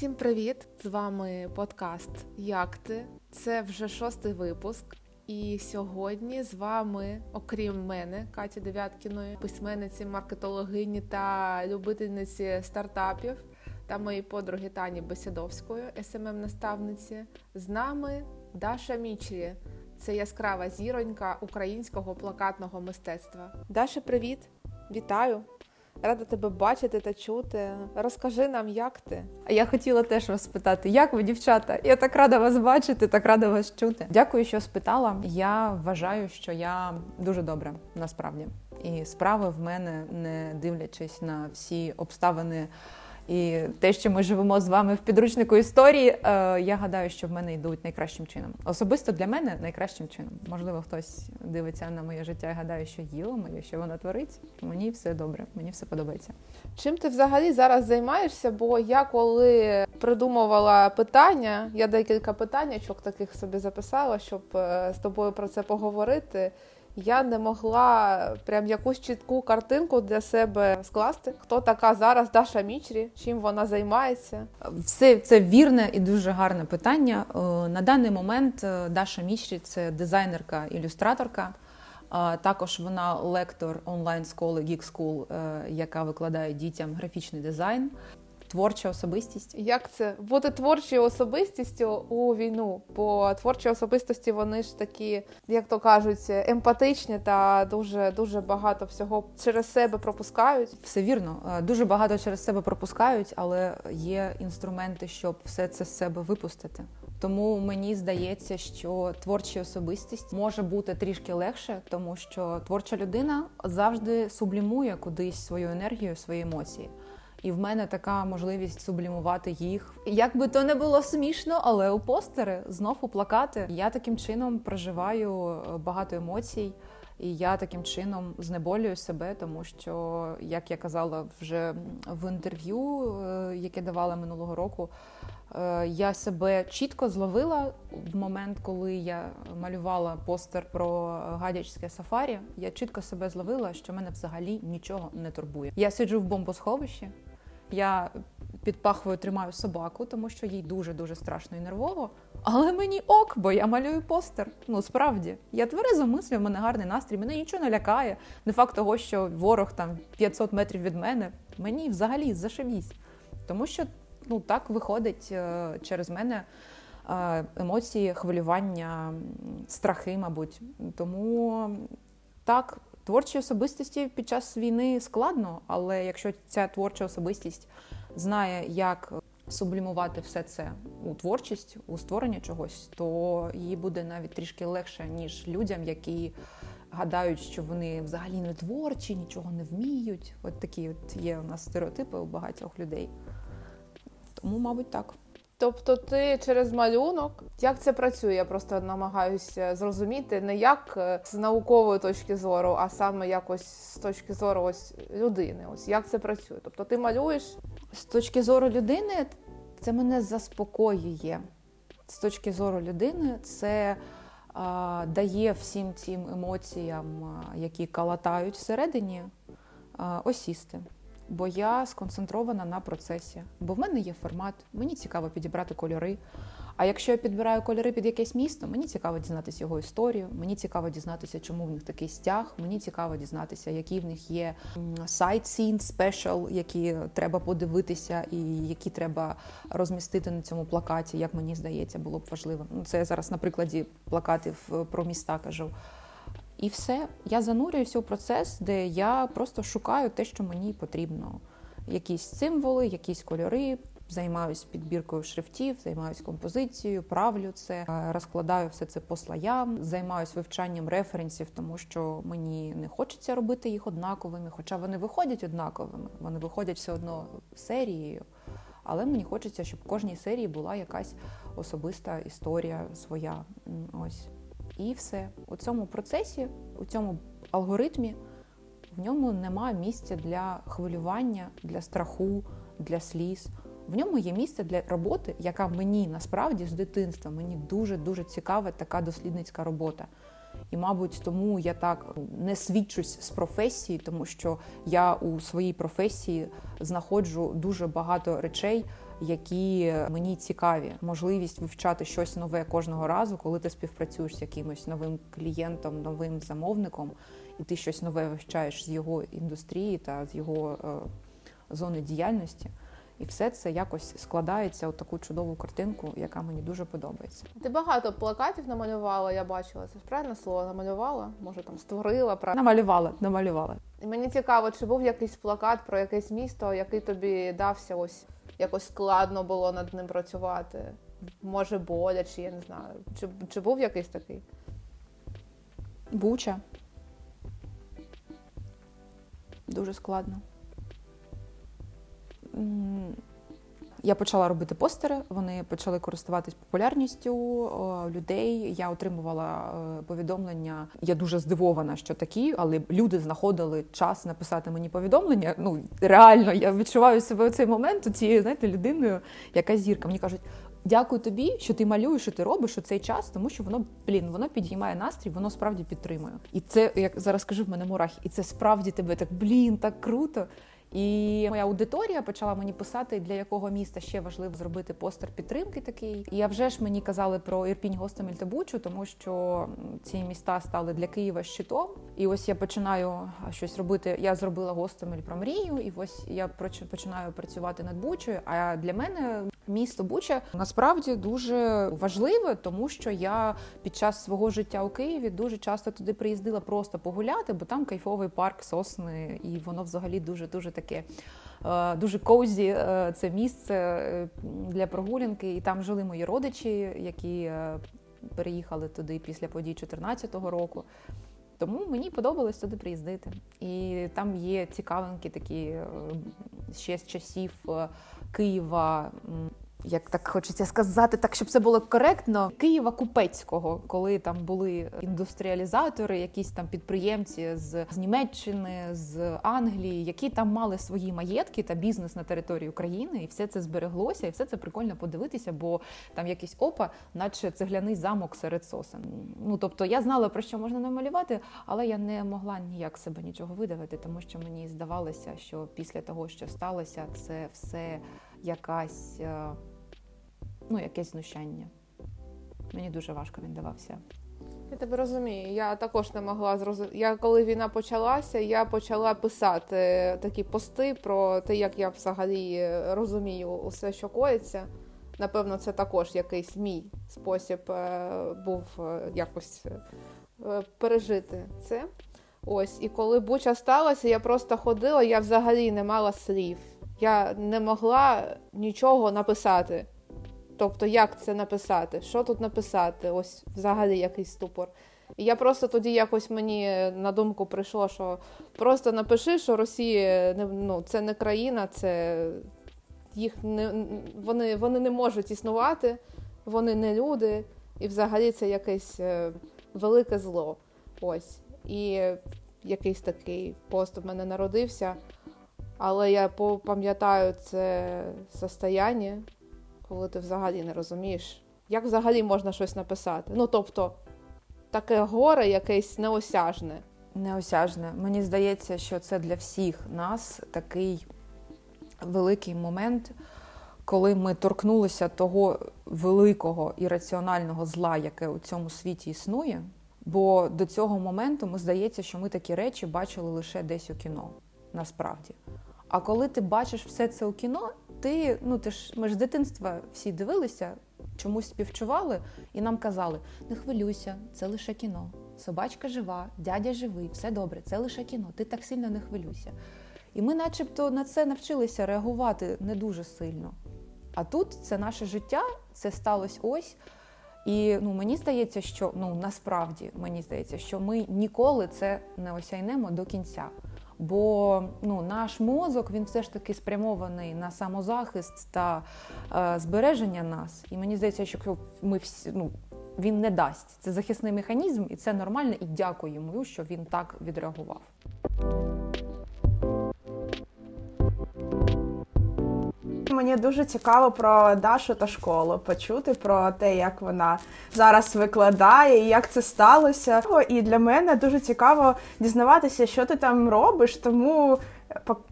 Усім привіт! З вами подкаст Як ти? Це вже шостий випуск. І сьогодні з вами, окрім мене, Каті Дев'яткіної, письменниці, маркетологині та любительниці стартапів та моєї подруги Тані Бесідовської, смм наставниці з нами Даша Мічрі. Це яскрава зіронька українського плакатного мистецтва. Даша, привіт! Вітаю! Рада тебе бачити та чути. Розкажи нам, як ти. А я хотіла теж вас спитати, як ви, дівчата? Я так рада вас бачити, так рада вас чути. Дякую, що спитала. Я вважаю, що я дуже добра насправді. І справи в мене, не дивлячись на всі обставини. І те, що ми живемо з вами в підручнику історії, е, я гадаю, що в мене йдуть найкращим чином. Особисто для мене найкращим чином. Можливо, хтось дивиться на моє життя і гадає, що їло моє, що воно творить. Мені все добре, мені все подобається. Чим ти взагалі зараз займаєшся? Бо я коли придумувала питання, я декілька питаннячок таких собі записала, щоб е, з тобою про це поговорити я не могла прям якусь чітку картинку для себе скласти. Хто така зараз Даша Мічрі? Чим вона займається? Все це вірне і дуже гарне питання. Е, на даний момент е, Даша Мічрі це дизайнерка, ілюстраторка. Також вона лектор онлайн школи Geek School, е, яка викладає дітям графічний дизайн творча особистість. Як це бути творчою особистістю у війну? Бо творчі особистості вони ж такі, як то кажуть, емпатичні та дуже дуже багато всього через себе пропускають. Все вірно, е, дуже багато через себе пропускають, але є інструменти, щоб все це з себе випустити. Тому мені здається, що творча особистість може бути трішки легше, тому що творча людина завжди сублімує кудись свою енергію, свої емоції і в мене така можливість сублімувати їх. Як би то не було смішно, але у постери знов у плакати. Я таким чином проживаю е, багато емоцій. І я таким чином знеболюю себе, тому що, як я казала вже в інтерв'ю, е, яке давала минулого року, е, я себе чітко зловила в момент, коли я малювала постер про гадячське сафарі. Я чітко себе зловила, що мене взагалі нічого не турбує. Я сиджу в бомбосховищі. Я під пахвою тримаю собаку, тому що їй дуже-дуже страшно і нервово. Але мені ок, бо я малюю постер. Ну справді, я тверезо мислю, в мене гарний настрій, мене нічого не лякає. Не факт того, що ворог там 500 метрів від мене. Мені взагалі зашибісь. Тому що ну так виходить е, через мене е, емоції, хвилювання, страхи, мабуть. Тому так, Творчій особистості під час війни складно, але якщо ця творча особистість знає, як сублімувати все це у творчість, у створення чогось, то їй буде навіть трішки легше, ніж людям, які гадають, що вони взагалі не творчі, нічого не вміють. От такі от є у нас стереотипи у багатьох людей. Тому, мабуть, так. Тобто ти через малюнок, як це працює? Я просто намагаюся зрозуміти не як е, з наукової точки зору, а саме якось з точки зору ось людини. Ось як це працює? Тобто ти малюєш з точки зору людини, це мене заспокоює. З точки зору людини, це а, дає всім цим емоціям, які калатають всередині, а, осісти бо я сконцентрована на процесі. Бо в мене є формат, мені цікаво підібрати кольори. А якщо я підбираю кольори під якесь місто, мені цікаво дізнатися його історію, мені цікаво дізнатися, чому в них такий стяг. Мені цікаво дізнатися, які в них є sightseeing, special, які треба подивитися, і які треба розмістити на цьому плакаті. Як мені здається, було б важливо. Ну, це я зараз на прикладі плакатів е, про міста кажу. І все, я занурююся у процес, де я просто шукаю те, що мені потрібно. Якісь символи, якісь кольори. Займаюся підбіркою шрифтів, займаюся композицією, правлю це, розкладаю все це по слоям, займаюся вивчанням референсів, тому що мені не хочеться робити їх однаковими, хоча вони виходять однаковими, вони виходять все одно серією. Але мені хочеться, щоб в кожній серії була якась особиста історія своя. Ось. І все. У цьому процесі, у цьому алгоритмі, в ньому немає місця для хвилювання, для страху, для сліз. В ньому є місце для роботи, яка мені насправді з дитинства мені дуже-дуже цікава така дослідницька робота. І, мабуть, тому я так не свідчусь з професії, тому що я у своїй професії знаходжу дуже багато речей, які мені цікаві. Можливість вивчати щось нове кожного разу, коли ти співпрацюєш з якимось новим клієнтом, новим замовником, і ти щось нове вивчаєш з його індустрії та з його е, зони діяльності. І все це якось складається у таку чудову картинку, яка мені дуже подобається. Ти багато плакатів намалювала, я бачила. Це ж правильне слово намалювала? Може там створила правильно? Намалювала, намалювала. І мені цікаво, чи був якийсь плакат про якесь місто, який тобі дався ось якось складно було над ним працювати. Може, боляче, я не знаю. Чи, Чи був якийсь такий? Буча. Дуже складно. Я почала робити постери, вони почали користуватись популярністю людей. Я отримувала е, повідомлення. Я дуже здивована, що такі, але люди знаходили час написати мені повідомлення. Ну реально, я відчуваю себе у цей момент цією знаєте, людиною, яка зірка. Мені кажуть. Дякую тобі, що ти малюєш, що ти робиш у цей час, тому що воно блін, воно підіймає настрій, воно справді підтримує. І це як зараз кажу в мене мурахи, і це справді тебе так блін, так круто. І моя аудиторія почала мені писати, для якого міста ще важливо зробити постер підтримки. Такий і я вже ж мені казали про Ірпінь, Гостомель та Бучу, тому що ці міста стали для Києва щитом. І ось я починаю щось робити. Я зробила Гостомель про мрію, і ось я починаю працювати над Бучою. А для мене місто Буча насправді дуже важливе, тому що я під час свого життя у Києві дуже часто туди приїздила просто погуляти, бо там кайфовий парк, сосни, і воно взагалі дуже дуже таке. Е, дуже коузі е, це місце е, для прогулянки, і там жили мої родичі, які переїхали туди після подій 2014 року. Тому мені подобалось туди приїздити. І там є цікавинки такі ще з часів Києва як так хочеться сказати, так щоб це було коректно, Києва Купецького, коли там були індустріалізатори, якісь там підприємці з, з Німеччини, з Англії, які там мали свої маєтки та бізнес на території України, і все це збереглося, і все це прикольно подивитися, бо там якийсь опа, наче цегляний замок серед сосен. Ну тобто я знала про що можна намалювати, але я не могла ніяк себе нічого видавити, тому що мені здавалося, що після того, що сталося, це все якась, е, ну, якесь знущання. Мені дуже важко він давався. Я тебе розумію. Я також не могла зрозуміти. Я коли війна почалася, я почала писати такі пости про те, як я взагалі розумію усе, що коїться. Напевно, це також якийсь мій спосіб е, був е, якось пережити це. Ось, і коли буча сталося, я просто ходила, я взагалі не мала слів я не могла нічого написати. Тобто, як це написати? Що тут написати? Ось взагалі якийсь ступор. І я просто тоді якось мені на думку прийшло, що просто напиши, що Росія ну, це не країна, це їх не вони, вони не можуть існувати, вони не люди, і взагалі це якесь е, велике зло. Ось. І якийсь такий пост у мене народився. Але я пам'ятаю це состояння, коли ти взагалі не розумієш, як взагалі можна щось написати. Ну, тобто, таке горе якесь неосяжне. Неосяжне. Мені здається, що це для всіх нас такий великий момент, коли ми торкнулися того великого і раціонального зла, яке у цьому світі існує. Бо до цього моменту ми здається, що ми такі речі бачили лише десь у кіно, насправді. А коли ти бачиш все це у кіно, ти ну ти ж ми ж з дитинства всі дивилися, чомусь співчували, і нам казали: не хвилюйся, це лише кіно. Собачка жива, дядя живий, все добре, це лише кіно. Ти так сильно не хвилюйся. І ми, начебто, на це навчилися реагувати не дуже сильно. А тут це наше життя, це сталося ось. І ну, мені здається, що ну насправді мені здається, що ми ніколи це не осяйнемо до кінця. Бо ну, наш мозок він все ж таки спрямований на самозахист та е, збереження нас. І мені здається, що ми всі ну, він не дасть. Це захисний механізм, і це нормально. І дякую йому, що він так відреагував. Мені дуже цікаво про Дашу та школу почути про те, як вона зараз викладає і як це сталося. І для мене дуже цікаво дізнаватися, що ти там робиш, тому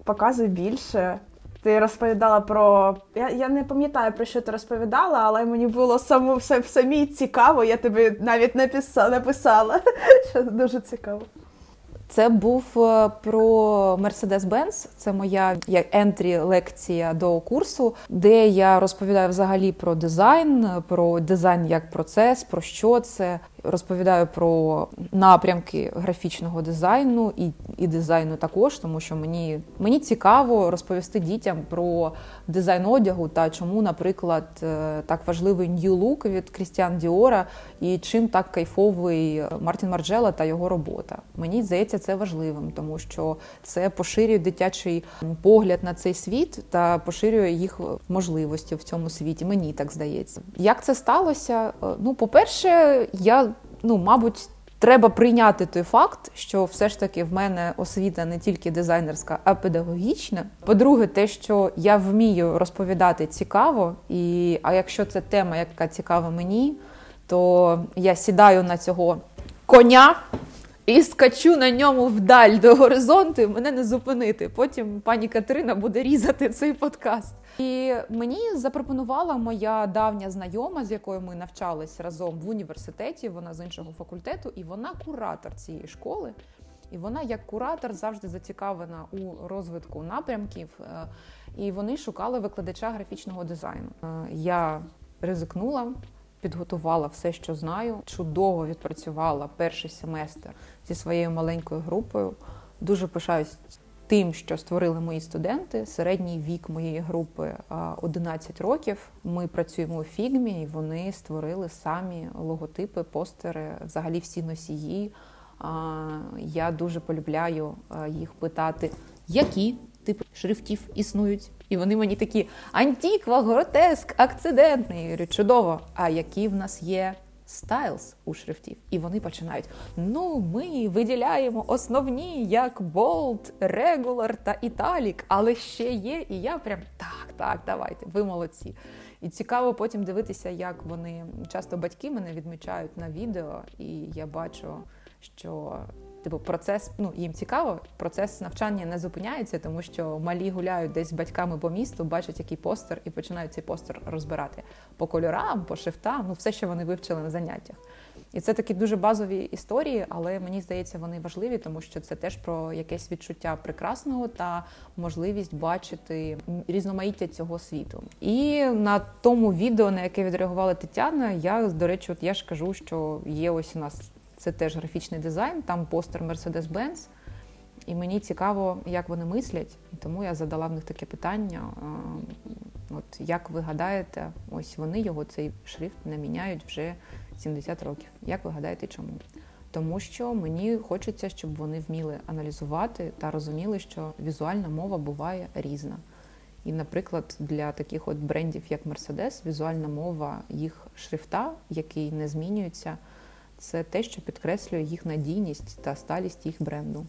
показуй більше. Ти розповідала про. Я я не пам'ятаю, про що ти розповідала, але мені було само, все, самі цікаво, я тобі навіть написала, написала, що дуже цікаво. Це був е, про Mercedes-Benz, Це моя як ентрі лекція до курсу, де я розповідаю взагалі про дизайн, про дизайн як процес, про що це, розповідаю про напрямки графічного дизайну і і дизайну також, тому що мені мені цікаво розповісти дітям про дизайн одягу та чому, наприклад, е, так важливий New Look від Крістіан Діора і чим так кайфовий Мартін Марджела та його робота. Мені здається, це важливим, тому що це поширює дитячий погляд на цей світ та поширює їх можливості в цьому світі. Мені так здається. Як це сталося? Е, ну, по-перше, я ну, мабуть, треба прийняти той факт, що все ж таки в мене освіта не тільки дизайнерська, а педагогічна. По-друге, те, що я вмію розповідати цікаво, і а якщо це тема, яка цікава мені, то я сідаю на цього коня. І скачу на ньому вдаль до горизонту, мене не зупинити. Потім пані Катерина буде різати цей подкаст. І мені запропонувала моя давня знайома, з якою ми навчались разом в університеті. Вона з іншого факультету, і вона куратор цієї школи. І вона, як куратор, завжди зацікавлена у розвитку напрямків. Е, і вони шукали викладача графічного дизайну. Е, я ризикнула, підготувала все, що знаю. Чудово відпрацювала перший семестр зі своєю маленькою групою. Дуже пишаюсь тим, що створили мої студенти. Середній вік моєї групи 11 років. Ми працюємо у фігмі, і вони створили самі логотипи, постери, взагалі всі носії. Я дуже полюбляю їх питати, які типи шрифтів існують. І вони мені такі антіква, гротеск, акцидентний. Чудово! А які в нас є стайлз у шрифтів, і вони починають. Ну, ми виділяємо основні як болт, Регулар та італік, але ще є. І я прям так, так, давайте, ви молодці. І цікаво потім дивитися, як вони часто батьки мене відмічають на відео, і я бачу, що Типу, процес ну їм цікаво, процес навчання не зупиняється, тому що малі гуляють десь з батьками по місту, бачать який постер і починають цей постер розбирати по кольорам, по шрифтам, ну все, що вони вивчили на заняттях. І це такі дуже базові історії, але мені здається, вони важливі, тому що це теж про якесь відчуття прекрасного та можливість бачити різноманіття цього світу. І на тому відео, на яке відреагувала Тетяна, я до речі, от я ж кажу, що є ось у нас це теж графічний дизайн, там постер Mercedes-Benz. І мені цікаво, як вони мислять, і тому я задала в них таке питання: от як ви гадаєте, ось вони його цей шрифт не міняють вже 70 років. Як ви гадаєте, чому? Тому що мені хочеться, щоб вони вміли аналізувати та розуміли, що візуальна мова буває різна. І, наприклад, для таких от брендів, як Mercedes, візуальна мова їх шрифта, який не змінюється це те, що підкреслює їх надійність та сталість їх бренду.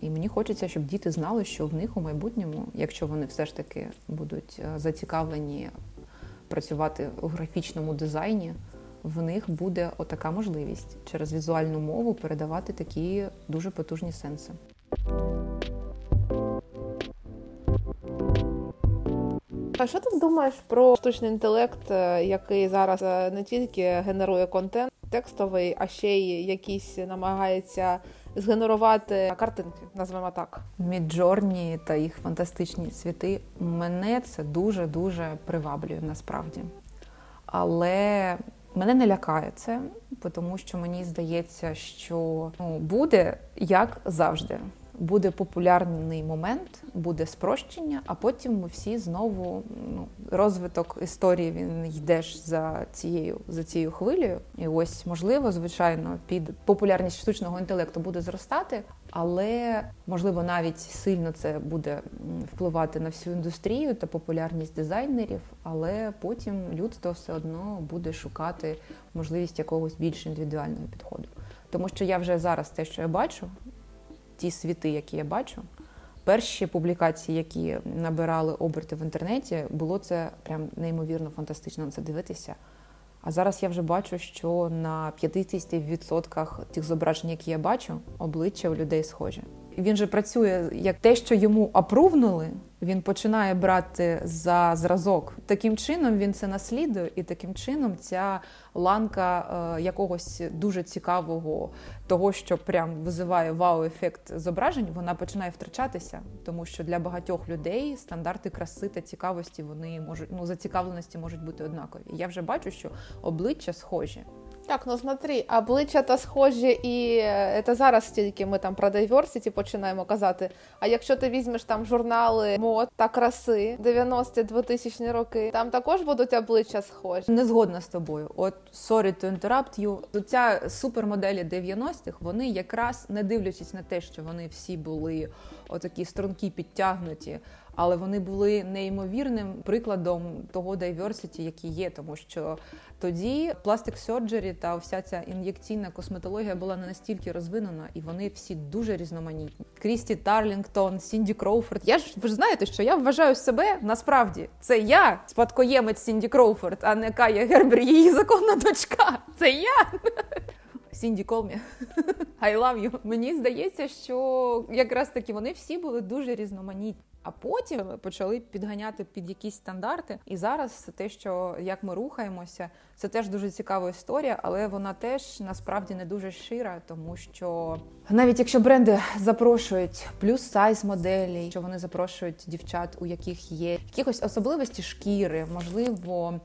І мені хочеться, щоб діти знали, що в них у майбутньому, якщо вони все ж таки будуть е, зацікавлені працювати у графічному дизайні, в них буде отака можливість через візуальну мову передавати такі дуже потужні сенси. А що ти думаєш про штучний інтелект, е, який зараз е, не тільки генерує контент текстовий, а ще й якийсь намагається згенерувати картинки, назвемо так. Midjourney та їх фантастичні світи мене це дуже дуже приваблює насправді. Але мене не лякає це, тому що мені здається, що ну, буде як завжди буде популярний момент, буде спрощення, а потім ми всі знову ну, розвиток історії він йдеш за цією за цією хвилею. І ось можливо, звичайно, під популярність штучного інтелекту буде зростати, але можливо навіть сильно це буде впливати на всю індустрію та популярність дизайнерів. Але потім людство все одно буде шукати можливість якогось більш індивідуального підходу. Тому що я вже зараз те, що я бачу, ті світи, які я бачу. Перші публікації, які набирали оберти в інтернеті, було це прям неймовірно фантастично на це дивитися. А зараз я вже бачу, що на 50% тих зображень, які я бачу, обличчя у людей схожі. Він же працює як те, що йому апрувнули, він починає брати за зразок. Таким чином він це наслідує, і таким чином ця ланка е, якогось дуже цікавого того, що прям визиває вау-ефект зображень, вона починає втрачатися, тому що для багатьох людей стандарти краси та цікавості вони можуть ну зацікавленості можуть бути однакові. Я вже бачу, що обличчя схожі. Так, ну смотри, обличчя та схожі, і це зараз тільки ми там про diversity починаємо казати. А якщо ти візьмеш там журнали мод та краси 90-2000 роки, там також будуть обличчя схожі. Не згодна з тобою. От sorry to interrupt you. Ця супермоделі 90-х, вони якраз не дивлячись на те, що вони всі були отакі струнки підтягнуті але вони були неймовірним прикладом того diversity, який є, тому що тоді пластик серджері та вся ця ін'єкційна косметологія була не настільки розвинена, і вони всі дуже різноманітні. Крісті Тарлінгтон, Сінді Кроуфорд. Я ж ви ж знаєте, що я вважаю себе насправді це я спадкоємець Сінді Кроуфорд, а не Кая Гербер, її законна дочка. Це я. Сінді Колмі, I love you. Мені здається, що якраз таки вони всі були дуже різноманітні. А потім почали підганяти під якісь стандарти. І зараз те, що як ми рухаємося, це теж дуже цікава історія, але вона теж насправді не дуже шира, тому що навіть якщо бренди запрошують плюс сайз моделі, що вони запрошують дівчат, у яких є якихось особливості шкіри, можливо.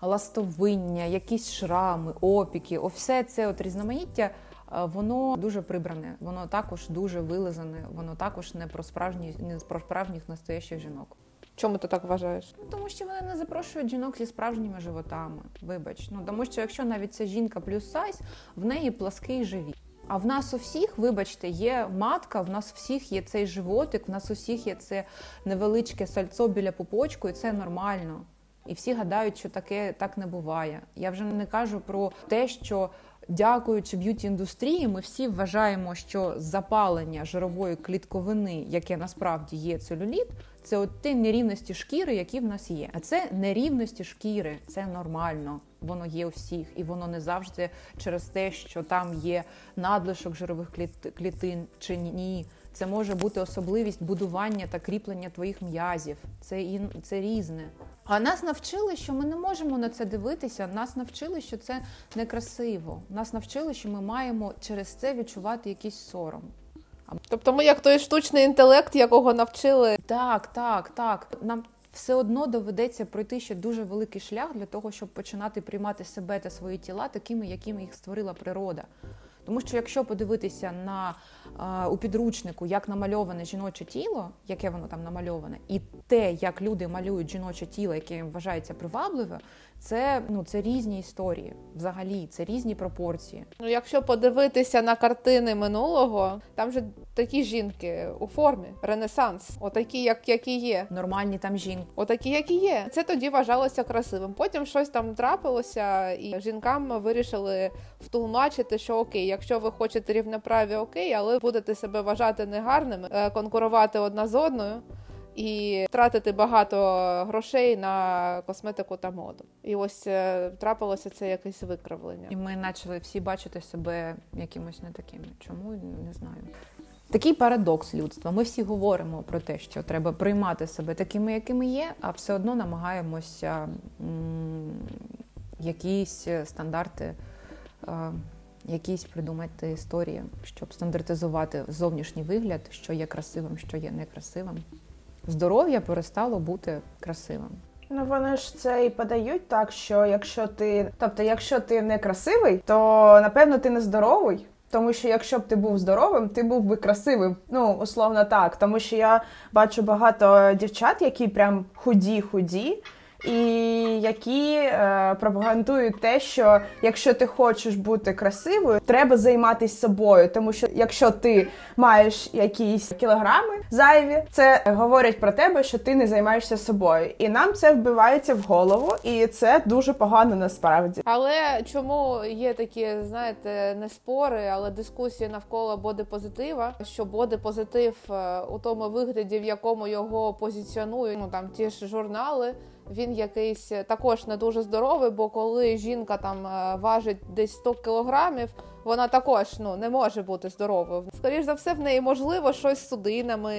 Ластовиння, якісь шрами, опіки, о, все це от різноманіття воно дуже прибране, воно також дуже вилизане, воно також не про справжні, не про справжніх настоящих жінок. Чому ти так вважаєш? Ну, тому що вони не запрошують жінок зі справжніми животами. Вибач, ну тому що якщо навіть ця жінка plus size, в неї плаский живіт. А в нас у всіх, вибачте, є матка, в нас у всіх є цей животик, в нас усіх є це невеличке сальцо біля пупочку, і це нормально. І всі гадають, що таке так не буває. Я вже не кажу про те, що Дякуючи beauty індустрії, ми всі вважаємо, що запалення жирової клітковини, яке насправді є целюліт, це от ті нерівності шкіри, які в нас є. А це нерівності шкіри, це нормально. Воно є у всіх, і воно не завжди через те, що там є надлишок жирових клітин чи ні. Це може бути особливість будування та кріплення твоїх м'язів. Це і це різне. А нас навчили, що ми не можемо на це дивитися. Нас навчили, що це некрасиво. Нас навчили, що ми маємо через це відчувати якийсь сором. Тобто, ми як той штучний інтелект, якого навчили. Так, так, так. Нам все одно доведеться пройти ще дуже великий шлях для того, щоб починати приймати себе та свої тіла такими, якими їх створила природа. Тому що якщо подивитися на у підручнику, як намальоване жіноче тіло, яке воно там намальоване, і те, як люди малюють жіноче тіло, яке їм вважається привабливе, це ну це різні історії. Взагалі, це різні пропорції. Ну, якщо подивитися на картини минулого, там же такі жінки у формі, ренесанс, отакі, як які є. Нормальні там жінки, отакі, як і є. Це тоді вважалося красивим. Потім щось там трапилося, і жінкам вирішили втулмачити, що окей, якщо ви хочете рівноправі, окей, але будете себе вважати негарними, е, конкурувати одна з одною і тратити багато грошей на косметику та моду. І ось е, трапилося це якесь викривлення. І ми почали всі бачити себе якимось не такими. Чому не знаю. Такий парадокс людства. Ми всі говоримо про те, що треба приймати себе такими, якими є, а все одно намагаємося якісь стандарти, е- якісь придумати історії, щоб стандартизувати зовнішній вигляд, що є красивим, що є некрасивим здоров'я перестало бути красивим. Ну вони ж це і подають так, що якщо ти, тобто, якщо ти не красивий, то напевно ти не здоровий. Тому що якщо б ти був здоровим, ти був би красивим. Ну, условно так. Тому що я бачу багато дівчат, які прям худі-худі, і які е, пропагандують те, що якщо ти хочеш бути красивою, треба займатися собою. Тому що якщо ти маєш якісь кілограми зайві, це говорять про тебе, що ти не займаєшся собою, і нам це вбивається в голову, і це дуже погано насправді. Але чому є такі, знаєте, не спори, але дискусії навколо бодипозитива, що бодипозитив е, у тому вигляді, в якому його позиціонують, ну там ті ж журнали він якийсь також не дуже здоровий, бо коли жінка там важить десь 100 кілограмів, вона також ну не може бути здоровою. Скоріш за все, в неї можливо щось з судинами,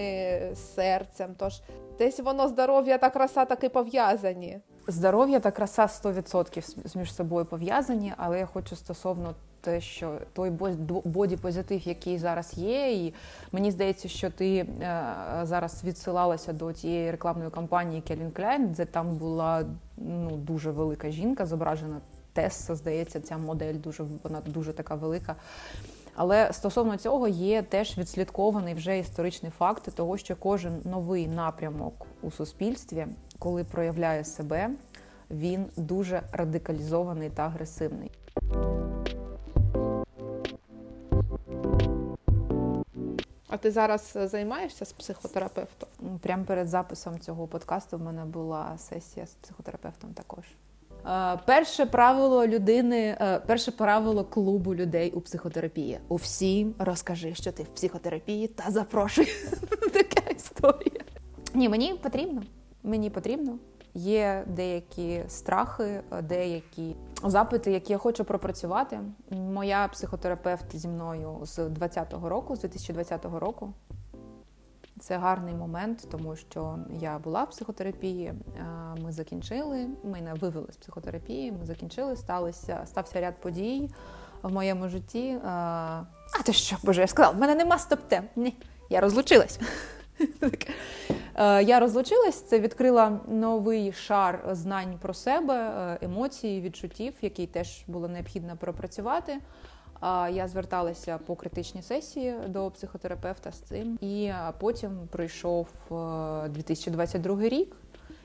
з серцем. Тож десь воно здоров'я та краса таки пов'язані. Здоров'я та краса 100% між собою пов'язані, але я хочу стосовно те, що той боді-позитив, який зараз є, і мені здається, що ти е, зараз відсилалася до тієї рекламної кампанії Келін Кляйн, де там була ну дуже велика жінка, зображена Тесса, здається, ця модель дуже вона дуже така велика. Але стосовно цього є теж відслідкований вже історичний факт того, що кожен новий напрямок у суспільстві, коли проявляє себе, він дуже радикалізований та агресивний. А ти зараз займаєшся з психотерапевтом? Прямо перед записом цього подкасту в мене була сесія з психотерапевтом також. Е, перше правило людини, е, перше правило клубу людей у психотерапії. У всім розкажи, що ти в психотерапії, та запрошуй. Така історія. Ні, мені потрібно. Мені потрібно. Є деякі страхи, деякі запити, які я хочу пропрацювати. Моя психотерапевт зі мною з 20-го року, з 2020 року. Це гарний момент, тому що я була в психотерапії, ми закінчили, мене вивели з психотерапії, ми закінчили, сталося, стався ряд подій в моєму житті. А ти що, Боже, я сказала, в мене нема стоп-тем. Ні, я розлучилась. Я розлучилась, це відкрила новий шар знань про себе, емоцій, відчуттів, який теж було необхідно пропрацювати. Я зверталася по критичній сесії до психотерапевта з цим, і потім прийшов 2022 е, рік,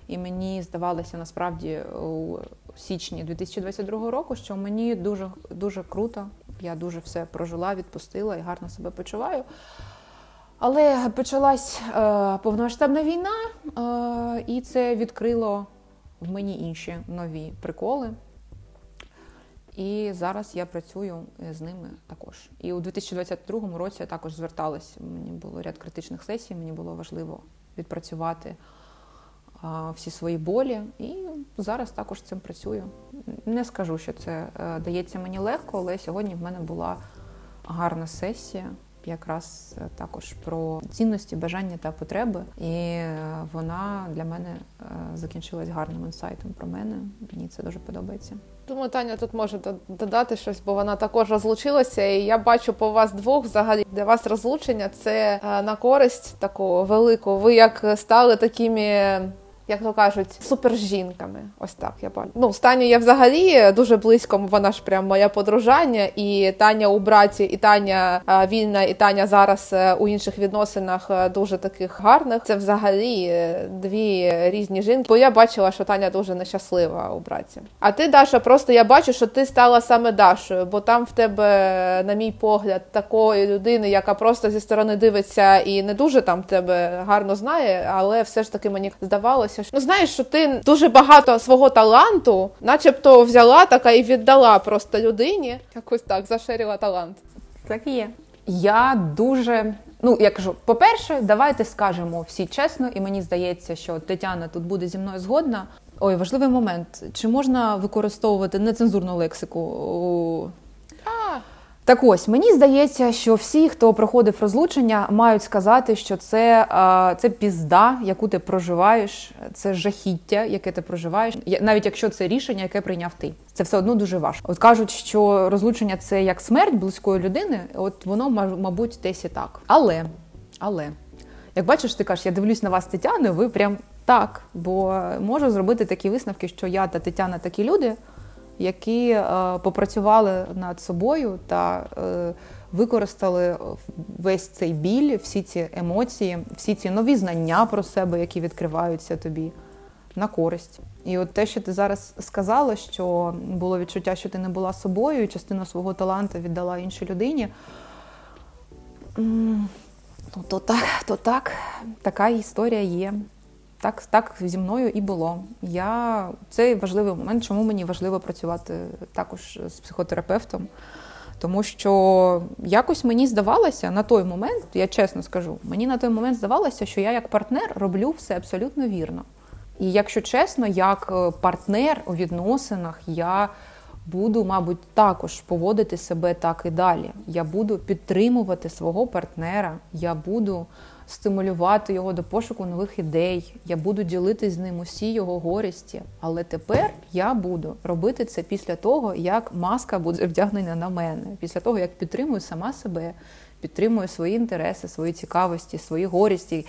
і мені здавалося насправді у січні 2022 року, що мені дуже дуже круто. Я дуже все прожила, відпустила і гарно себе почуваю. Але почалась е, повномасштабна війна, е, і це відкрило в мені інші нові приколи. І зараз я працюю з ними також. І у 2022 році я також зверталась. Мені було ряд критичних сесій, мені було важливо відпрацювати а, всі свої болі. І зараз також цим працюю. Не скажу, що це е, дається мені легко, але сьогодні в мене була гарна сесія якраз е, також про цінності, бажання та потреби. І е, вона для мене е, закінчилась гарним інсайтом про мене. Мені це дуже подобається. Думаю, Таня тут може додати щось, бо вона також розлучилася. І я бачу по вас двох взагалі для вас розлучення це на користь таку велику. Ви як стали такими як то кажуть, супержінками. Ось так я бачу. Ну, Станю я взагалі дуже близько, вона ж прям моя подружання, і Таня у браті, і Таня вільна, і Таня зараз е, у інших відносинах е, дуже таких гарних. Це взагалі е, дві різні жінки. Бо я бачила, що Таня дуже нещаслива у браті. А ти, Даша, просто я бачу, що ти стала саме Дашою, бо там в тебе, на мій погляд, такої людини, яка просто зі сторони дивиться і не дуже там тебе гарно знає, але все ж таки мені здавалося що ну знаєш, що ти дуже багато свого таланту, начебто, взяла така і віддала просто людині. Якось так заширила талант. Так і є. Я дуже. Ну, я кажу, по-перше, давайте скажемо всі чесно, і мені здається, що Тетяна тут буде зі мною згодна. Ой, важливий момент. Чи можна використовувати нецензурну лексику? Так ось мені здається, що всі, хто проходив розлучення, мають сказати, що це це пізда, яку ти проживаєш, це жахіття, яке ти проживаєш, навіть якщо це рішення, яке прийняв ти. Це все одно дуже важко. От кажуть, що розлучення це як смерть близької людини. От воно мабуть десь і так. Але, але як бачиш, ти кажеш, я дивлюсь на вас, Тетяни, ви прям так, бо можу зробити такі висновки, що я та Тетяна такі люди які е, попрацювали над собою та е, використали весь цей біль, всі ці емоції, всі ці нові знання про себе, які відкриваються тобі на користь. І от те, що ти зараз сказала, що було відчуття, що ти не була собою, і частину свого таланту віддала іншій людині. Ну, то так, то так, така історія є. Так так зі мною і було. Я Це важливий момент, чому мені важливо працювати також з психотерапевтом. Тому що якось мені здавалося на той момент, я чесно скажу, мені на той момент здавалося, що я як партнер роблю все абсолютно вірно. І якщо чесно, як е, партнер у відносинах, я буду, мабуть, також поводити себе так і далі. Я буду підтримувати свого партнера, я буду стимулювати його до пошуку нових ідей, я буду ділитись з ним усі його горісті. Але тепер я буду робити це після того, як маска буде вдягнена на мене, після того, як підтримую сама себе, підтримую свої інтереси, свої цікавості, свої горісті.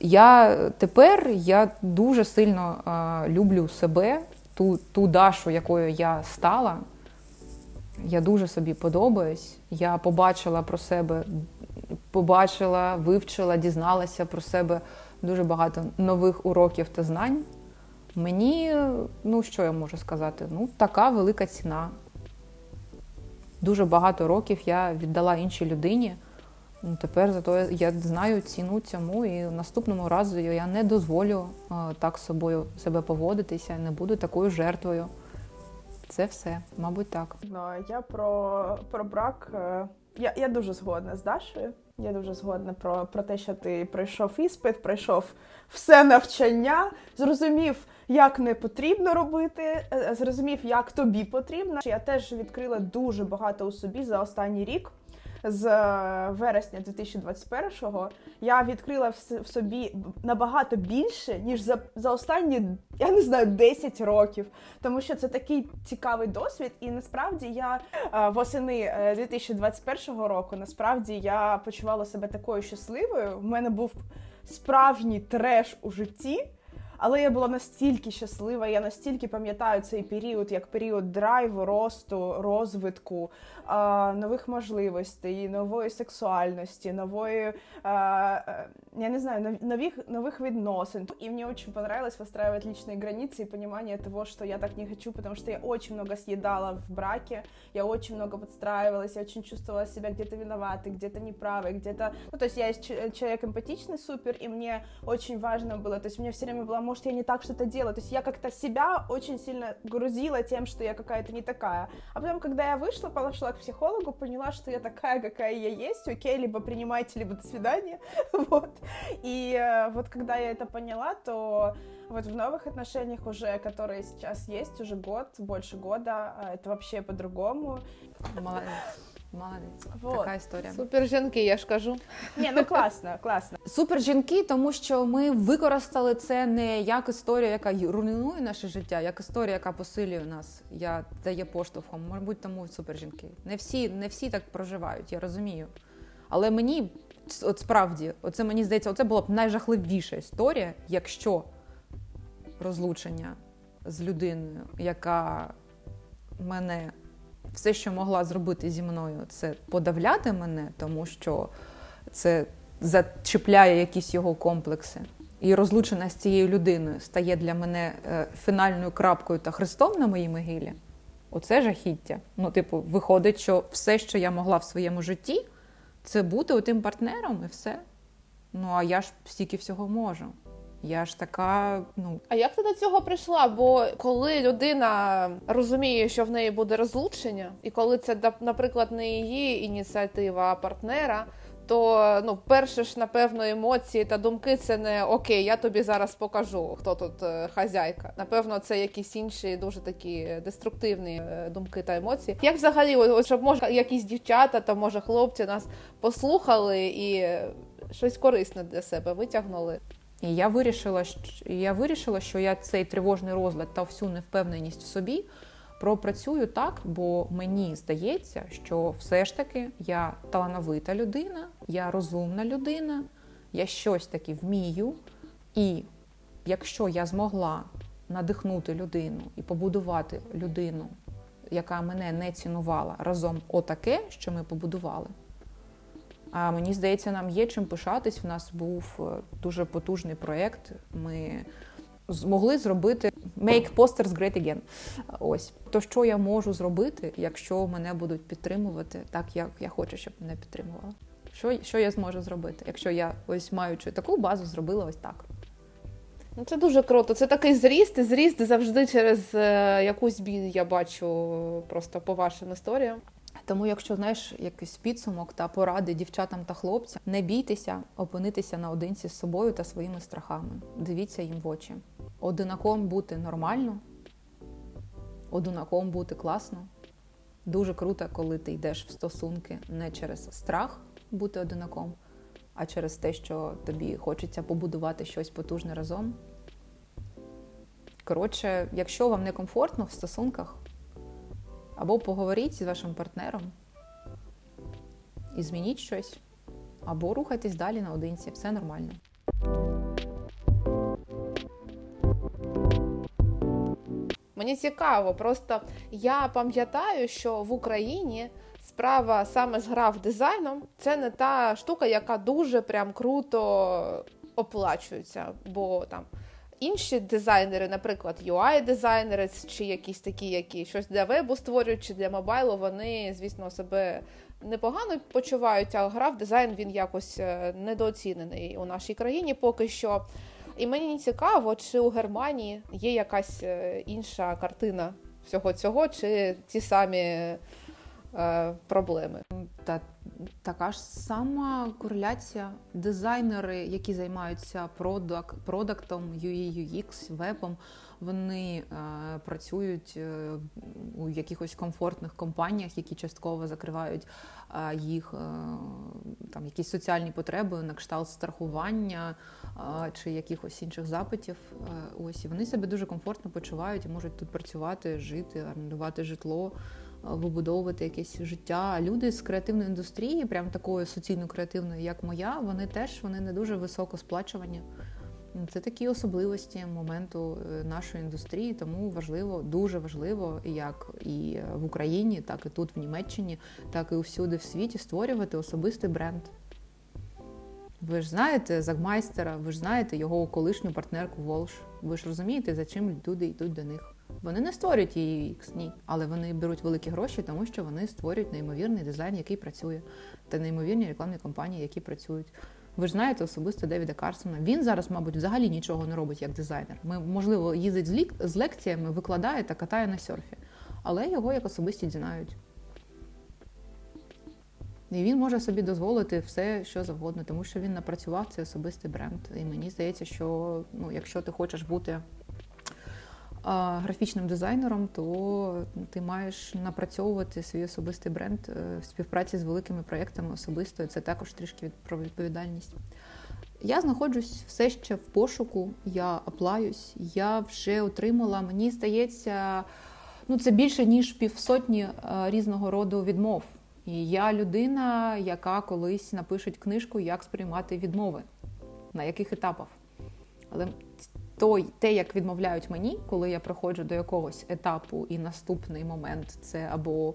Я тепер я дуже сильно а, люблю себе, ту, ту Дашу, якою я стала. Я дуже собі подобаюсь. Я побачила про себе, побачила, вивчила, дізналася про себе дуже багато нових уроків та знань. Мені, ну що я можу сказати? Ну, така велика ціна. Дуже багато років я віддала іншій людині. Ну, Тепер зато я знаю ціну цьому, і наступному разу я не дозволю так собою себе поводитися, не буду такою жертвою. Це все, мабуть, так. Ну, я про про брак. Е, я я дуже згодна з Дашою. Я дуже згодна про про те, що ти пройшов іспит, пройшов все навчання, зрозумів, як не потрібно робити, е, зрозумів, як тобі потрібно. Я теж відкрила дуже багато у собі за останній рік з е, вересня 2021-го я відкрила в собі набагато більше ніж за за останні я не знаю 10 років, тому що це такий цікавий досвід, і насправді я е, восени 2021 е, року насправді я почувала себе такою щасливою. У мене був справжній треш у житті. Але я була настільки щаслива, я настільки пам'ятаю цей період, як період драйву, росту, розвитку, нових можливостей, нової сексуальності, нової я не знаю, нових, новых відносин. И мне очень понравилось выстраивать личные границы и понимание того, что я так не хочу, потому что я очень много съедала в браке, я очень много подстраивалась, я очень чувствовала себя где-то виноватой, где-то неправой, где-то... Ну, то есть я человек эмпатичный супер, и мне очень важно было, то есть мне все время было, может, я не так что-то делаю, то есть я как-то себя очень сильно грузила тем, что я какая-то не такая. А потом, когда я вышла, пошла к психологу, поняла, что я такая, какая я есть, окей, либо принимайте, либо до свидания, вот. И э, вот когда я это поняла, то вот в новых отношениях уже, которые сейчас есть, уже год, больше года, э, это вообще по-другому. Молодец. Молодець, вот. така історія. Супер жінки, я ж кажу. Ні, ну класно, класно. Супер жінки, тому що ми використали це не як історія, яка руйнує наше життя, як історія, яка посилює нас, я дає поштовхом. Мабуть, тому супер жінки. Не всі, не всі так проживають, я розумію. Але мені от справді, оце мені здається, оце була б найжахливіша історія, якщо розлучення з людиною, яка мене все, що могла зробити зі мною, це подавляти мене, тому що це зачіпляє якісь його комплекси. І розлучена з цією людиною стає для мене е, фінальною крапкою та хрестом на моїй могилі. Оце жахіття. Ну, типу, виходить, що все, що я могла в своєму житті, це бути отим партнером і все. Ну а я ж стільки всього можу. Я ж така, ну а як ти до цього прийшла? Бо коли людина розуміє, що в неї буде розлучення, і коли це наприклад не її ініціатива а партнера, то ну, перше ж, напевно, емоції та думки це не окей, я тобі зараз покажу, хто тут е, хазяйка. Напевно, це якісь інші дуже такі деструктивні е, думки та емоції. Як взагалі, ось, щоб може якісь дівчата та може хлопці нас послухали і щось корисне для себе витягнули? І я вирішила, що я вирішила, що я цей тривожний розлад та всю невпевненість в собі пропрацюю так, бо мені здається, що все ж таки я талановита людина, я розумна людина, я щось таки вмію. І якщо я змогла надихнути людину і побудувати людину, яка мене не цінувала разом отаке, що ми побудували. А мені здається, нам є чим пишатись. В нас був е, дуже потужний проєкт. Ми змогли зробити Make posters great again. Ось то, що я можу зробити, якщо мене будуть підтримувати, так як я хочу, щоб мене підтримували. Що що я зможу зробити, якщо я ось маючи таку базу, зробила ось так. Ну, Це дуже круто. Це такий зріст, і зріст завжди через е, якусь біль я бачу просто по вашим історіям. Тому, якщо знаєш якийсь підсумок та поради дівчатам та хлопцям, не бійтеся опинитися наодинці з собою та своїми страхами. Дивіться їм в очі. Одинаком бути нормально, одинаком бути класно. Дуже круто, коли ти йдеш в стосунки не через страх бути одинаком, а через те, що тобі хочеться побудувати щось потужне разом. Коротше, якщо вам не комфортно в стосунках, або поговоріть з вашим партнером і змініть щось, або рухайтесь далі наодинці, все нормально. Мені цікаво, просто я пам'ятаю, що в Україні справа саме з граф дизайном це не та штука, яка дуже прям круто оплачується. Бо там інші дизайнери, наприклад, UI-дизайнери чи якісь такі, які щось для вебу створюють, чи для мобайлу, вони, звісно, себе непогано почувають, а граф дизайн він якось е, недооцінений у нашій країні поки що. І мені цікаво, чи у Германії є якась е, інша картина всього цього, чи ті самі е, проблеми. Та така ж сама кореляція. Дизайнери, які займаються продак, продактом, UX, вебом, вони е, працюють е, у якихось комфортних компаніях, які частково закривають е, їх е, там якісь соціальні потреби на кшталт страхування е, чи якихось інших запитів. Е, ось і вони себе дуже комфортно почувають і можуть тут працювати, жити, орендувати житло вибудовувати якесь життя. Люди з креативної індустрії, прям такої суцільно-креативної, як моя, вони теж вони не дуже високо сплачувані. Це такі особливості моменту е, нашої індустрії, тому важливо, дуже важливо, як і в Україні, так і тут, в Німеччині, так і всюди в світі створювати особистий бренд. Ви ж знаєте Загмайстера, ви ж знаєте його колишню партнерку Волш. Ви ж розумієте, за чим люди йдуть до них. Вони не створюють її UX, ні, але вони беруть великі гроші, тому що вони створюють неймовірний дизайн, який працює, та неймовірні рекламні компанії, які працюють. Ви ж знаєте особисто Девіда Карсона. Він зараз, мабуть, взагалі нічого не робить як дизайнер. Ми, можливо, їздить з, лік... з лекціями, викладає та катає на серфі, але його як особистість знають. І він може собі дозволити все, що завгодно, тому що він напрацював цей особистий бренд. І мені здається, що ну, якщо ти хочеш бути графічним дизайнером, то ти маєш напрацьовувати свій особистий бренд е, в співпраці з великими проєктами особисто. Це також трішки про відповідальність. Я знаходжусь все ще в пошуку, я аплаюсь, я вже отримала, мені здається, ну це більше ніж півсотні е, різного роду відмов. І я людина, яка колись напише книжку, як сприймати відмови, на яких етапах. Але той, те, як відмовляють мені, коли я проходжу до якогось етапу, і наступний момент це або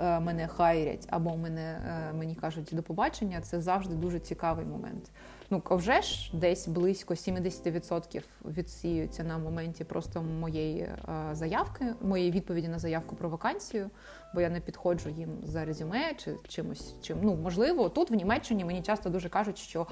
е, мене хайрять, або мене е, мені кажуть до побачення, це завжди дуже цікавий момент. Ну, вже ж десь близько 70% відсіються на моменті просто моєї е, заявки, моєї відповіді на заявку про вакансію, бо я не підходжу їм за резюме чи чимось чим. Ну можливо, тут в Німеччині мені часто дуже кажуть, що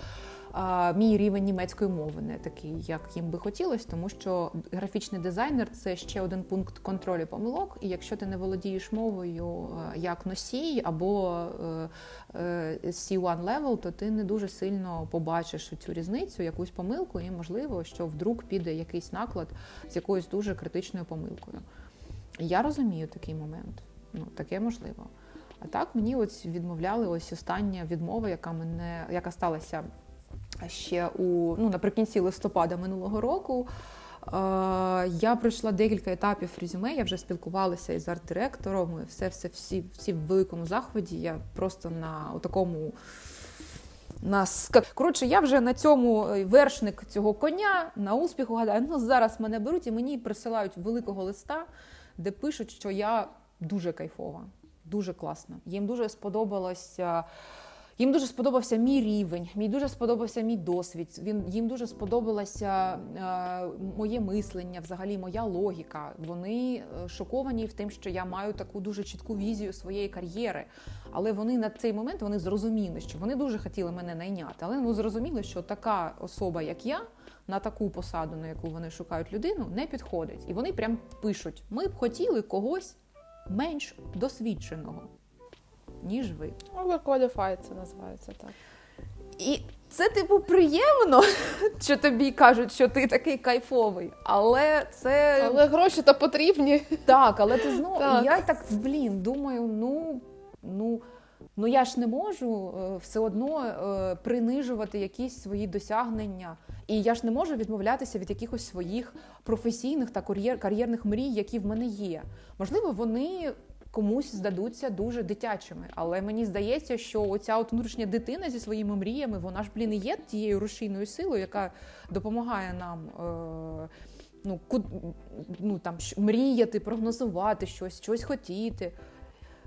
а, мій рівень німецької мови не такий, як їм би хотілося, тому що графічний дизайнер це ще один пункт контролю помилок. І якщо ти не володієш мовою як носій або е, е, C1 level, то ти не дуже сильно побачиш цю різницю, якусь помилку, і можливо, що вдруг піде якийсь наклад з якоюсь дуже критичною помилкою. Я розумію такий момент. Ну, таке можливо. А так мені ось відмовляли ось остання відмова, яка мене яка сталася ще у ну наприкінці листопада минулого року. Я пройшла декілька етапів резюме, я вже спілкувалася із арт-директором, все, все, всі, всі в великому заході. Я просто на такому на Коротше, я вже на цьому е, вершник цього коня на успіху гадаю, ну зараз мене беруть і мені присилають великого листа, де пишуть, що я дуже кайфова, дуже класна. Їм дуже сподобалося. Їм дуже сподобався мій рівень, мій дуже сподобався мій досвід. Він їм дуже сподобалося е, моє мислення, взагалі моя логіка. Вони е, шоковані в тим, що я маю таку дуже чітку візію своєї кар'єри. Але вони на цей момент вони зрозуміли, що вони дуже хотіли мене найняти. Але вони зрозуміли, що така особа, як я, на таку посаду, на яку вони шукають людину, не підходить. І вони прям пишуть: ми б хотіли когось менш досвідченого ніж ви. Overqualified це називається так. І це, типу, приємно, що тобі кажуть, що ти такий кайфовий. Але це. Але гроші то потрібні. Так, але ти знову. Так. Я так, блін, думаю, ну, ну. Ну я ж не можу е, все одно е, принижувати якісь свої досягнення, і я ж не можу відмовлятися від якихось своїх професійних та кар'єр, кар'єрних мрій, які в мене є. Можливо, вони комусь здадуться дуже дитячими, але мені здається, що оця от внутрішня дитина зі своїми мріями, вона ж блін і є тією рушійною силою, яка допомагає нам. Е, Ну, ку- ну там мріяти, прогнозувати щось, щось хотіти.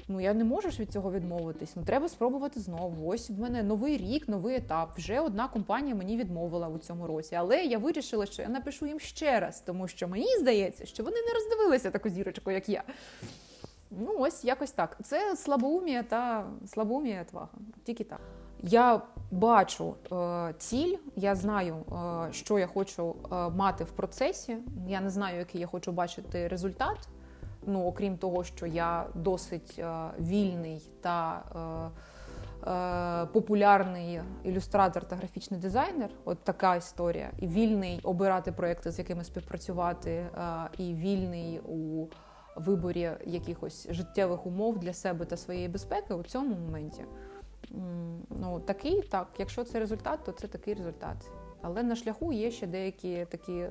Ну я не можу ж від цього відмовитись. Ну треба спробувати знову. Ось в мене новий рік, новий етап. Вже одна компанія мені відмовила у цьому році. Але я вирішила, що я напишу їм ще раз, тому що мені здається, що вони не роздивилися таку зірочку, як я. Ну, ось якось так. Це слабоумія та слабоумія твага. Тільки так. Я бачу е, ціль, я знаю, е, що я хочу е, мати в процесі. Я не знаю, який я хочу бачити результат. Ну, окрім того, що я досить е, вільний та е, е, популярний ілюстратор та графічний дизайнер. От така історія. І вільний обирати проекти, з якими співпрацювати, і вільний у виборі якихось життєвих умов для себе та своєї безпеки у цьому моменті. Ну, такий так, якщо це результат, то це такий результат. Але на шляху є ще деякі такі е,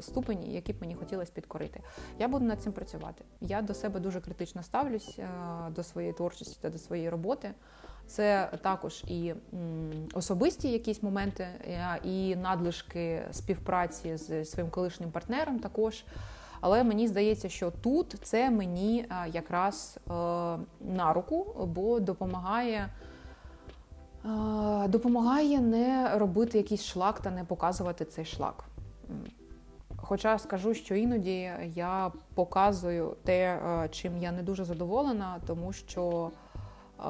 ступені, які б мені хотілося підкорити. Я буду над цим працювати. Я до себе дуже критично ставлюсь е, до своєї творчості та до своєї роботи. Це також і особисті якісь моменти, е, і надлишки співпраці з своїм колишнім партнером також. Але мені здається, що тут це мені е, якраз е, на руку, бо допомагає. Е, Допомагає не робити якийсь шлак та не показувати цей шлак. Хоча скажу, що іноді я показую те, чим я не дуже задоволена, тому що е,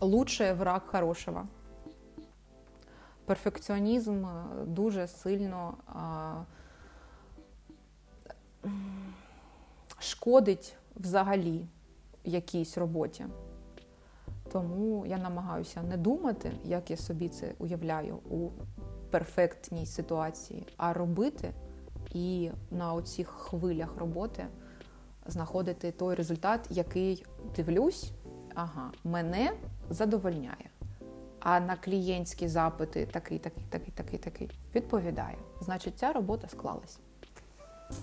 лучше враг хорошого. Перфекціонізм дуже сильно е, шкодить взагалі якійсь роботі. Тому я намагаюся не думати, як я собі це уявляю у перфектній ситуації, а робити і на оцих хвилях роботи знаходити той результат, який дивлюсь, ага, мене задовольняє. А на клієнтські запити такий, такий, такий, такий, такий відповідає. Значить, ця робота склалась.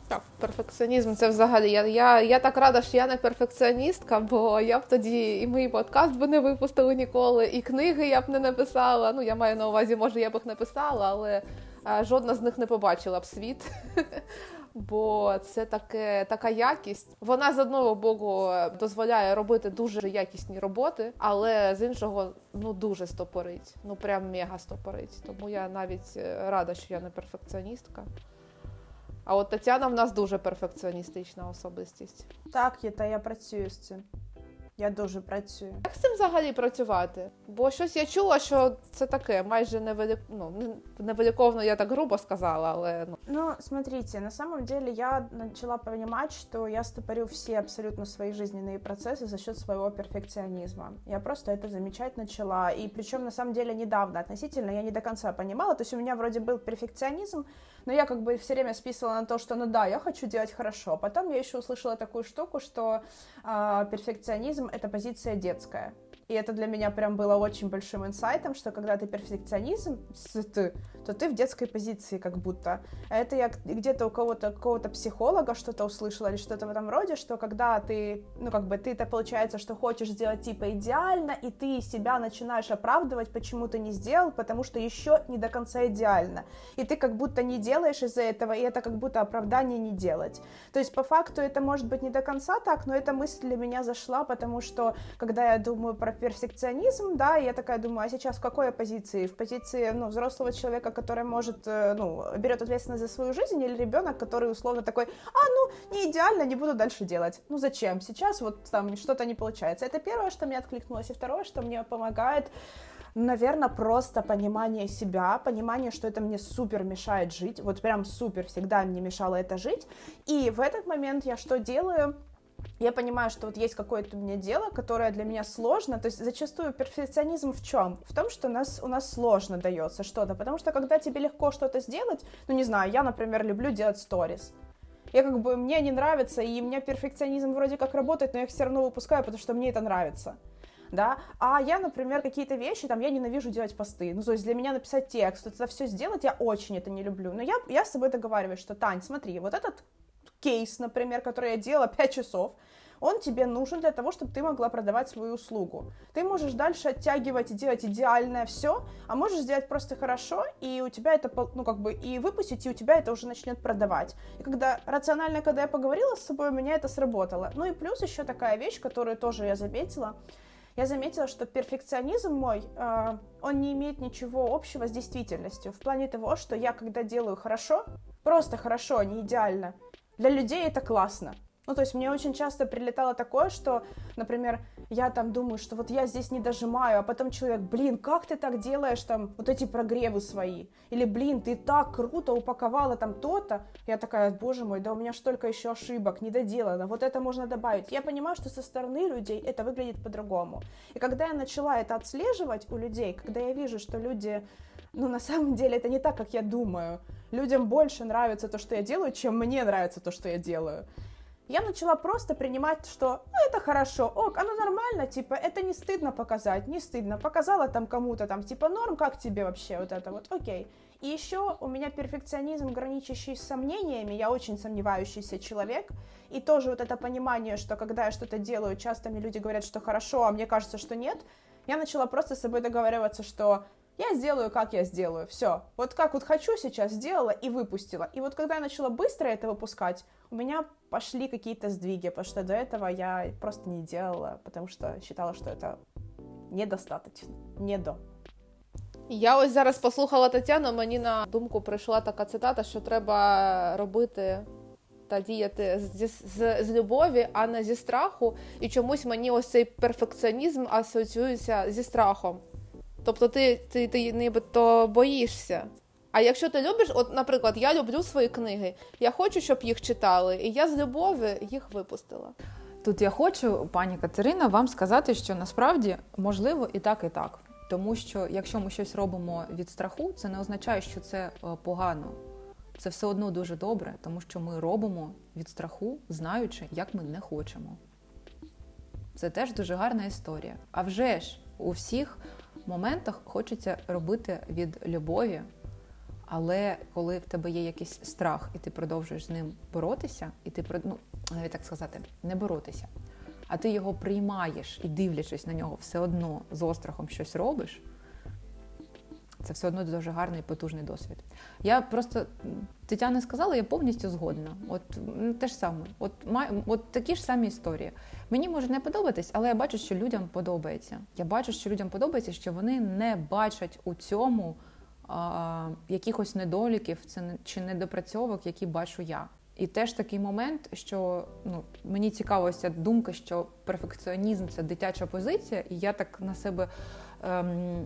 Так, перфекціонізм це взагалі. Я, я, я так рада, що я не перфекціоністка, бо я б тоді і мій подкаст би не випустили ніколи, і книги я б не написала. Ну, я маю на увазі, може, я б їх написала, але а, жодна з них не побачила б світ. Бо це таке, така якість. Вона з одного боку дозволяє робити дуже якісні роботи, але з іншого ну дуже стопорить. Ну прям мега стопорить. Тому я навіть е, рада, що я не перфекціоністка. А от Тетяна в нас дуже перфекціоністична особистість. Так, є, та я працюю з цим. Я дуже працюю. Як з цим взагалі працювати? Бо щось я чула, що це таке, майже невелик... ну, не- невеликовно, я так грубо сказала, але ну. Ну, смотрите, на самом деле я начала понимать, что я стопорю все абсолютно свои жизненные процессы за счет своего перфекционизма. Я просто это замечать начала. И причем на самом деле недавно относительно я не до конца понимала. То есть у меня вроде был перфекционизм, но я как бы все время списывала на то, что ну да, я хочу делать хорошо. Потом я еще услышала такую штуку, что а, перфекционизм это позиция детская. И это для меня прям было очень большим инсайтом, что когда ты перфекционизм, ты, то ты в детской позиции как будто. А это я где-то у кого-то, какого-то психолога что-то услышала или что-то в этом роде, что когда ты, ну как бы ты-то получается, что хочешь сделать типа идеально, и ты себя начинаешь оправдывать, почему ты не сделал, потому что еще не до конца идеально. И ты как будто не делаешь из-за этого, и это как будто оправдание не делать. То есть по факту это может быть не до конца так, но эта мысль для меня зашла, потому что когда я думаю про перфекционизм, да, я такая думаю, а сейчас в какой позиции? В позиции, ну, взрослого человека, который может, э, ну, берет ответственность за свою жизнь, или ребенок, который условно такой, а, ну, не идеально, не буду дальше делать. Ну, зачем? Сейчас вот там что-то не получается. Это первое, что мне откликнулось, и второе, что мне помогает, наверное, просто понимание себя, понимание, что это мне супер мешает жить, вот прям супер всегда мне мешало это жить. И в этот момент я что делаю? Я понимаю, что вот есть какое-то у меня дело, которое для меня сложно. То есть зачастую перфекционизм в чем? В том, что у нас, у нас сложно дается что-то. Потому что когда тебе легко что-то сделать, ну не знаю, я, например, люблю делать сторис. Я как бы, мне не нравится, и у меня перфекционизм вроде как работает, но я их все равно выпускаю, потому что мне это нравится да, а я, например, какие-то вещи, там, я ненавижу делать посты, ну, то есть для меня написать текст, это все сделать, я очень это не люблю, но я, я с собой договариваюсь, что, Тань, смотри, вот этот кейс, например, который я делала 5 часов, он тебе нужен для того, чтобы ты могла продавать свою услугу. Ты можешь дальше оттягивать и делать идеальное все, а можешь сделать просто хорошо, и у тебя это, ну, как бы, и выпустить, и у тебя это уже начнет продавать. И когда рационально, когда я поговорила с собой, у меня это сработало. Ну и плюс еще такая вещь, которую тоже я заметила, я заметила, что перфекционизм мой, э, он не имеет ничего общего с действительностью. В плане того, что я, когда делаю хорошо, просто хорошо, а не идеально, для людей это классно. Ну, то есть мне очень часто прилетало такое, что, например, я там думаю, что вот я здесь не дожимаю, а потом человек, блин, как ты так делаешь там вот эти прогревы свои? Или, блин, ты так круто упаковала там то-то. Я такая, боже мой, да у меня столько еще ошибок, не доделано, вот это можно добавить. Я понимаю, что со стороны людей это выглядит по-другому. И когда я начала это отслеживать у людей, когда я вижу, что люди ну, на самом деле, это не так, как я думаю. Людям больше нравится то, что я делаю, чем мне нравится то, что я делаю я начала просто принимать, что ну, это хорошо, ок, оно нормально, типа, это не стыдно показать, не стыдно. Показала там кому-то, там, типа, норм, как тебе вообще вот это вот, окей. И еще у меня перфекционизм, граничащий с сомнениями, я очень сомневающийся человек, и тоже вот это понимание, что когда я что-то делаю, часто мне люди говорят, что хорошо, а мне кажется, что нет, я начала просто с собой договариваться, что я сделаю, как я сделаю, все. Вот как вот хочу сейчас, сделала и выпустила. И вот когда я начала быстро это выпускать, у меня пошли какие-то сдвиги, потому что до этого я просто не делала, потому что считала, что это недостаточно, не до. Я ось зараз послухала Тетяну, мені на думку прийшла така цитата, що треба робити та діяти з, з, з любові, а не зі страху. І чомусь мені ось цей перфекціонізм асоціюється зі страхом. Тобто ти ти, ти нібито боїшся. А якщо ти любиш, от, наприклад, я люблю свої книги, я хочу, щоб їх читали, і я з любові їх випустила. Тут я хочу, пані Катерина, вам сказати, що насправді можливо і так, і так. Тому що якщо ми щось робимо від страху, це не означає, що це е, погано. Це все одно дуже добре, тому що ми робимо від страху, знаючи, як ми не хочемо. Це теж дуже гарна історія. А вже ж у всіх моментах хочеться робити від любові, але коли в тебе є якийсь страх, і ти продовжуєш з ним боротися, і ти ну, навіть так сказати, не боротися, а ти його приймаєш і дивлячись на нього, все одно з острахом щось робиш. Це все одно дуже гарний потужний досвід. Я просто Тетяна сказала, я повністю згодна. От ну, те ж саме, от от такі ж самі історії. Мені може не подобатись, але я бачу, що людям подобається. Я бачу, що людям подобається, що вони не бачать у цьому а, якихось недоліків чи недопрацьовок, які бачу я. І теж такий момент, що ну мені цікавиться думка, що перфекціонізм це дитяча позиція, і я так на себе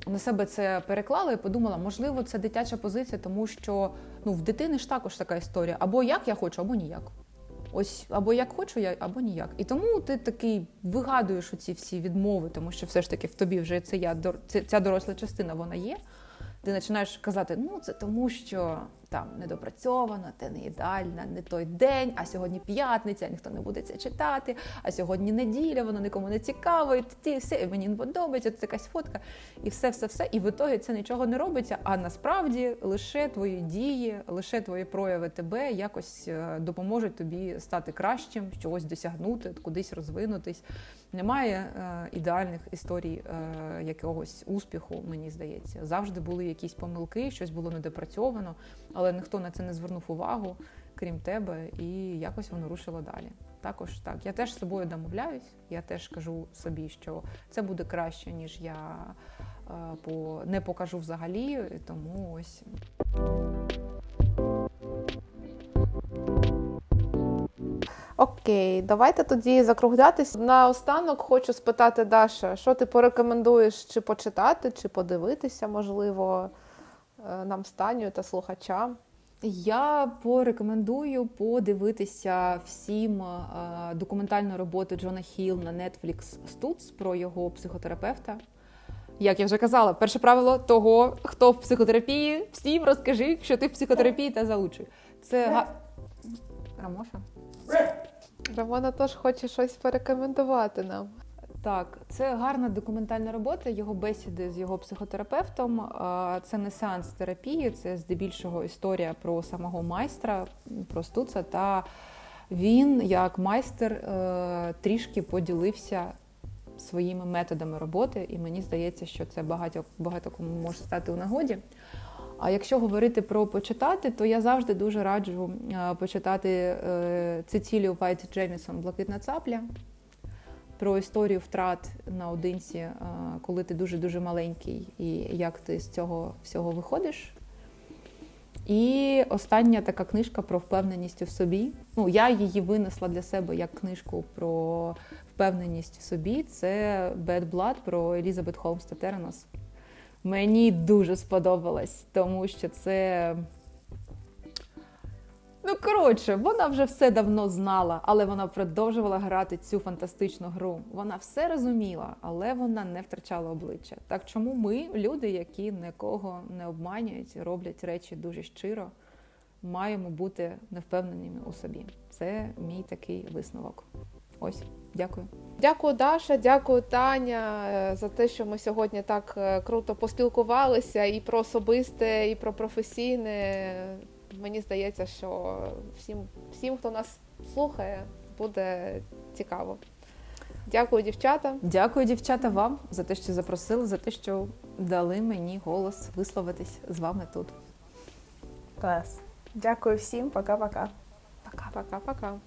на себе це переклала і подумала, можливо, це дитяча позиція, тому що ну в дитини ж також така історія: або як я хочу, або ніяк. Ось або як хочу я, або ніяк. І тому ти такий вигадуєш оці всі відмови, тому що все ж таки в тобі вже це я ця доросла частина вона є. Ти починаєш казати, ну це тому, що там недопрацьовано, те не ідеально, не той день, а сьогодні п'ятниця, ніхто не буде це читати, а сьогодні неділя, воно нікому не цікаво, і ті все, і мені не подобається, це якась фотка, і все, все, все. І в ітогі це нічого не робиться. А насправді лише твої дії, лише твої прояви тебе якось е, допоможуть тобі стати кращим, чогось досягнути, кудись розвинутись. Немає е, ідеальних історій е, якогось успіху, мені здається. Завжди були якісь помилки, щось було недопрацьовано але ніхто на це не звернув увагу, крім тебе, і якось воно рушило далі. Також так, я теж з собою домовляюсь, я теж кажу собі, що це буде краще, ніж я е, по не покажу взагалі, тому ось. Окей, давайте тоді закруглятись. Наостанок хочу спитати Даша, що ти порекомендуєш чи почитати, чи подивитися, можливо. Е, нам станю та слухачам. Я порекомендую подивитися всім документальну роботу Джона Хіл на Netflix Стуц про його психотерапевта. Як я вже казала, перше правило того, хто в психотерапії, всім розкажи, що ти в психотерапії та залучуй. Це га... Рамоша? Рамона теж хоче щось порекомендувати нам. Так, це гарна документальна робота. Його бесіди з його психотерапевтом. Це не сеанс терапії, це здебільшого історія про самого майстра, про Стуца. Та він, як майстер, е, трішки поділився своїми методами роботи, і мені здається, що це багато багато кому може стати у нагоді. А якщо говорити про почитати, то я завжди дуже раджу е, почитати Цицілію Вайт Джемісон Блакитна цапля про історію втрат наодинці, е, коли ти дуже-дуже маленький, і як ти з цього всього виходиш. І остання така книжка про впевненість у собі. Ну, я її винесла для себе як книжку про впевненість в собі. Це Bad Blood про Елізабет Холмс та Теренос. Мені дуже сподобалось, тому що це Ну, коротше, вона вже все давно знала, але вона продовжувала грати цю фантастичну гру. Вона все розуміла, але вона не втрачала обличчя. Так чому ми, люди, які нікого не обманюють, роблять речі дуже щиро, маємо бути невпевненими у собі? Це мій такий висновок. Ось, дякую. Дякую, Даша, дякую, Таня, е, за те, що ми сьогодні так е, круто поспілкувалися і про особисте, і про професійне мені здається, що всім, всім, хто нас слухає, буде цікаво. Дякую, дівчата. Дякую, дівчата, вам за те, що запросили, за те, що дали мені голос висловитись з вами тут. Клас. Дякую всім, пока-пока. Пока-пока-пока.